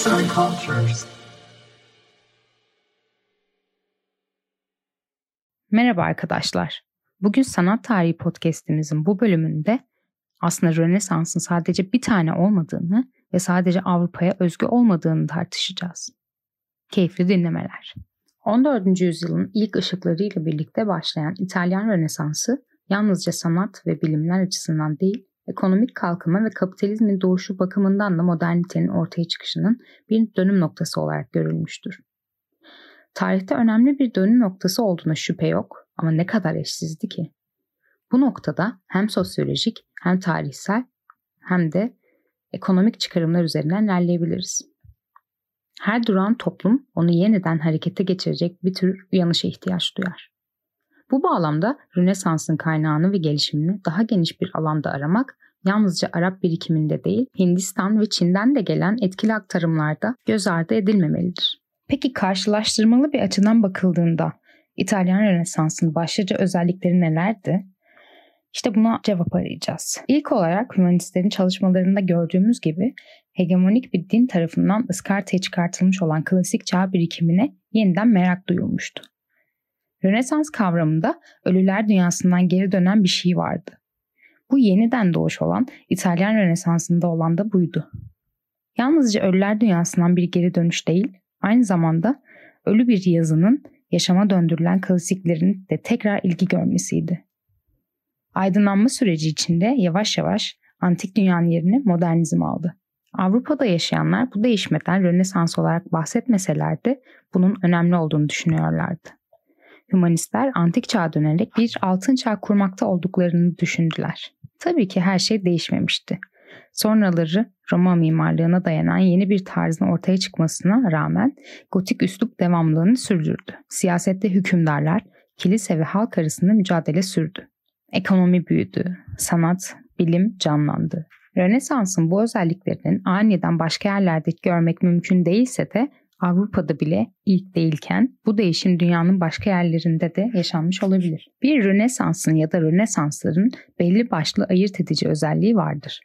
Arts and Cultures. Merhaba arkadaşlar. Bugün Sanat Tarihi Podcast'imizin bu bölümünde aslında Rönesans'ın sadece bir tane olmadığını ve sadece Avrupa'ya özgü olmadığını tartışacağız. Keyifli dinlemeler. 14. yüzyılın ilk ışıklarıyla birlikte başlayan İtalyan Rönesansı yalnızca sanat ve bilimler açısından değil, ekonomik kalkınma ve kapitalizmin doğuşu bakımından da modernitenin ortaya çıkışının bir dönüm noktası olarak görülmüştür. Tarihte önemli bir dönüm noktası olduğuna şüphe yok ama ne kadar eşsizdi ki? Bu noktada hem sosyolojik hem tarihsel hem de ekonomik çıkarımlar üzerinden ilerleyebiliriz. Her duran toplum onu yeniden harekete geçirecek bir tür uyanışa ihtiyaç duyar. Bu bağlamda Rönesans'ın kaynağını ve gelişimini daha geniş bir alanda aramak yalnızca Arap birikiminde değil, Hindistan ve Çin'den de gelen etkili aktarımlarda göz ardı edilmemelidir. Peki karşılaştırmalı bir açıdan bakıldığında İtalyan Rönesans'ın başlıca özellikleri nelerdi? İşte buna cevap arayacağız. İlk olarak hümanistlerin çalışmalarında gördüğümüz gibi hegemonik bir din tarafından ıskartaya çıkartılmış olan klasik çağ birikimine yeniden merak duyulmuştu. Rönesans kavramında ölüler dünyasından geri dönen bir şey vardı. Bu yeniden doğuş olan İtalyan Rönesansı'nda olan da buydu. Yalnızca ölüler dünyasından bir geri dönüş değil, aynı zamanda ölü bir yazının yaşama döndürülen klasiklerin de tekrar ilgi görmesiydi. Aydınlanma süreci içinde yavaş yavaş antik dünyanın yerini modernizm aldı. Avrupa'da yaşayanlar bu değişmeden Rönesans olarak bahsetmeseler de bunun önemli olduğunu düşünüyorlardı. Hümanistler antik çağa dönerek bir altın çağ kurmakta olduklarını düşündüler. Tabii ki her şey değişmemişti. Sonraları Roma mimarlığına dayanan yeni bir tarzın ortaya çıkmasına rağmen gotik üslup devamlılığını sürdürdü. Siyasette hükümdarlar, kilise ve halk arasında mücadele sürdü. Ekonomi büyüdü, sanat, bilim canlandı. Rönesans'ın bu özelliklerinin aniden başka yerlerde görmek mümkün değilse de Avrupa'da bile ilk değilken bu değişim dünyanın başka yerlerinde de yaşanmış olabilir. Bir Rönesans'ın ya da Rönesansların belli başlı ayırt edici özelliği vardır.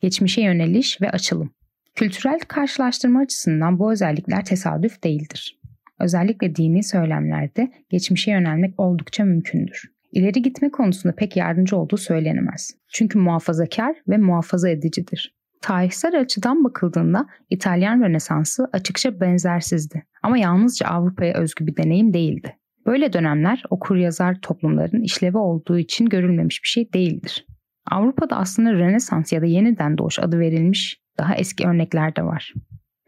Geçmişe yöneliş ve açılım. Kültürel karşılaştırma açısından bu özellikler tesadüf değildir. Özellikle dini söylemlerde geçmişe yönelmek oldukça mümkündür. İleri gitme konusunda pek yardımcı olduğu söylenemez. Çünkü muhafazakar ve muhafaza edicidir. Tarihsel açıdan bakıldığında İtalyan Rönesansı açıkça benzersizdi ama yalnızca Avrupa'ya özgü bir deneyim değildi. Böyle dönemler okur yazar toplumların işlevi olduğu için görülmemiş bir şey değildir. Avrupa'da aslında Rönesans ya da yeniden doğuş adı verilmiş daha eski örnekler de var.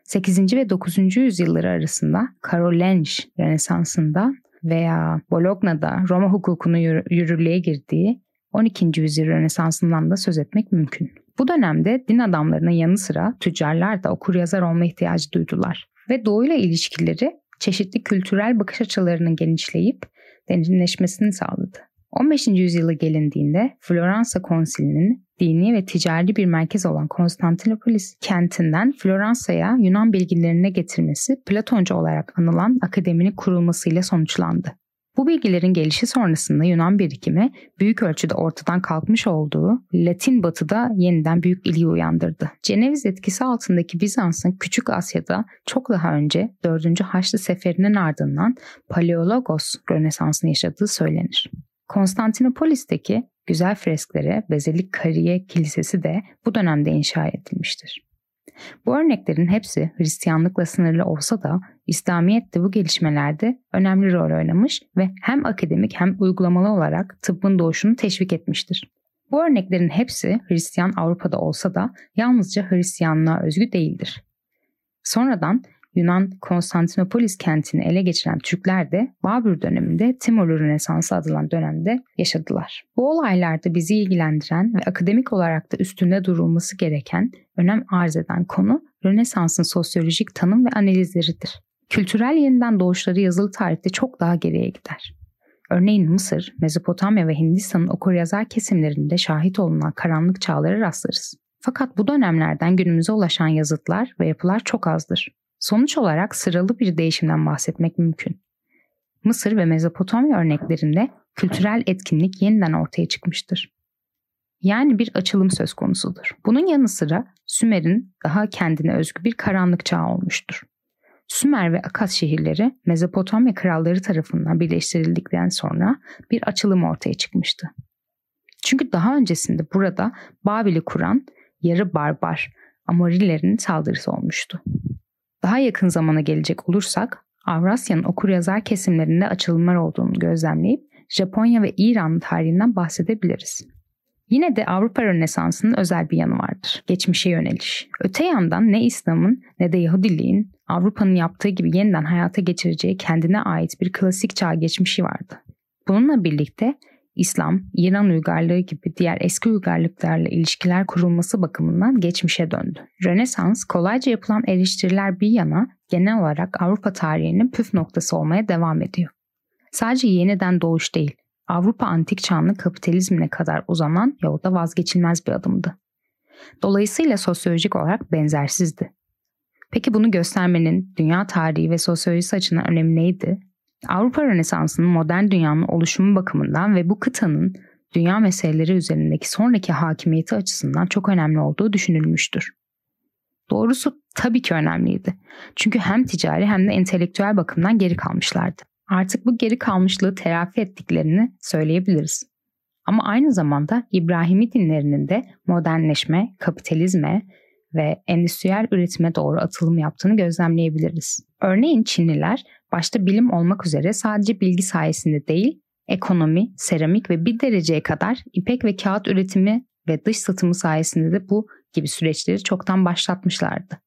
8. ve 9. yüzyılları arasında Karolinj Rönesansı'nda veya Bologna'da Roma hukukunu yürürlüğe girdiği 12. yüzyıl Rönesansı'ndan da söz etmek mümkün. Bu dönemde din adamlarının yanı sıra tüccarlar da okur yazar olma ihtiyacı duydular. Ve doğuyla ilişkileri çeşitli kültürel bakış açılarının genişleyip derinleşmesini sağladı. 15. yüzyıla gelindiğinde Floransa Konsili'nin dini ve ticari bir merkez olan Konstantinopolis kentinden Floransa'ya Yunan bilgilerine getirmesi Platoncu olarak anılan akademinin kurulmasıyla sonuçlandı. Bu bilgilerin gelişi sonrasında Yunan birikimi büyük ölçüde ortadan kalkmış olduğu Latin batıda yeniden büyük ilgi uyandırdı. Ceneviz etkisi altındaki Bizans'ın Küçük Asya'da çok daha önce 4. Haçlı Seferi'nin ardından Paleologos Rönesans'ını yaşadığı söylenir. Konstantinopolis'teki güzel fresklere Bezelik Kariye Kilisesi de bu dönemde inşa edilmiştir. Bu örneklerin hepsi Hristiyanlıkla sınırlı olsa da İslamiyet de bu gelişmelerde önemli rol oynamış ve hem akademik hem uygulamalı olarak tıbbın doğuşunu teşvik etmiştir. Bu örneklerin hepsi Hristiyan Avrupa'da olsa da yalnızca Hristiyanlığa özgü değildir. Sonradan Yunan Konstantinopolis kentini ele geçiren Türkler de Babür döneminde Timurlu Rönesansı adılan dönemde yaşadılar. Bu olaylarda bizi ilgilendiren ve akademik olarak da üstünde durulması gereken önem arz eden konu Rönesans'ın sosyolojik tanım ve analizleridir. Kültürel yeniden doğuşları yazılı tarihte çok daha geriye gider. Örneğin Mısır, Mezopotamya ve Hindistan'ın okuryazar kesimlerinde şahit olunan karanlık çağlara rastlarız. Fakat bu dönemlerden günümüze ulaşan yazıtlar ve yapılar çok azdır. Sonuç olarak sıralı bir değişimden bahsetmek mümkün. Mısır ve Mezopotamya örneklerinde kültürel etkinlik yeniden ortaya çıkmıştır. Yani bir açılım söz konusudur. Bunun yanı sıra Sümer'in daha kendine özgü bir karanlık çağı olmuştur. Sümer ve Akas şehirleri Mezopotamya kralları tarafından birleştirildikten sonra bir açılım ortaya çıkmıştı. Çünkü daha öncesinde burada Babil'i kuran yarı barbar Amorilerin saldırısı olmuştu. Daha yakın zamana gelecek olursak Avrasya'nın okur-yazar kesimlerinde açılımlar olduğunu gözlemleyip Japonya ve İran tarihinden bahsedebiliriz. Yine de Avrupa Rönesansı'nın özel bir yanı vardır. Geçmişe yöneliş. Öte yandan ne İslam'ın ne de Yahudiliğin Avrupa'nın yaptığı gibi yeniden hayata geçireceği kendine ait bir klasik çağ geçmişi vardı. Bununla birlikte İslam, İran uygarlığı gibi diğer eski uygarlıklarla ilişkiler kurulması bakımından geçmişe döndü. Rönesans kolayca yapılan eleştiriler bir yana genel olarak Avrupa tarihinin püf noktası olmaya devam ediyor. Sadece yeniden doğuş değil, Avrupa antik çağının kapitalizmine kadar uzanan yolda vazgeçilmez bir adımdı. Dolayısıyla sosyolojik olarak benzersizdi. Peki bunu göstermenin dünya tarihi ve sosyolojisi açısından önemi neydi? Avrupa Rönesansı'nın modern dünyanın oluşumu bakımından ve bu kıtanın dünya meseleleri üzerindeki sonraki hakimiyeti açısından çok önemli olduğu düşünülmüştür. Doğrusu tabii ki önemliydi. Çünkü hem ticari hem de entelektüel bakımdan geri kalmışlardı. Artık bu geri kalmışlığı telafi ettiklerini söyleyebiliriz. Ama aynı zamanda İbrahimi dinlerinin de modernleşme, kapitalizme ve endüstriyel üretime doğru atılım yaptığını gözlemleyebiliriz. Örneğin Çinliler başta bilim olmak üzere sadece bilgi sayesinde değil, ekonomi, seramik ve bir dereceye kadar ipek ve kağıt üretimi ve dış satımı sayesinde de bu gibi süreçleri çoktan başlatmışlardı.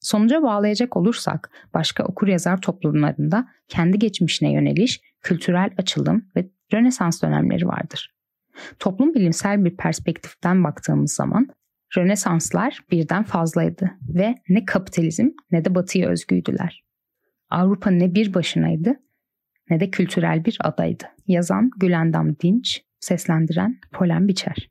Sonuca bağlayacak olursak başka okur yazar toplumlarında kendi geçmişine yöneliş, kültürel açılım ve Rönesans dönemleri vardır. Toplum bilimsel bir perspektiften baktığımız zaman Rönesanslar birden fazlaydı ve ne kapitalizm ne de batıya özgüydüler. Avrupa ne bir başınaydı ne de kültürel bir adaydı. Yazan Gülendam Dinç, seslendiren Polen Biçer.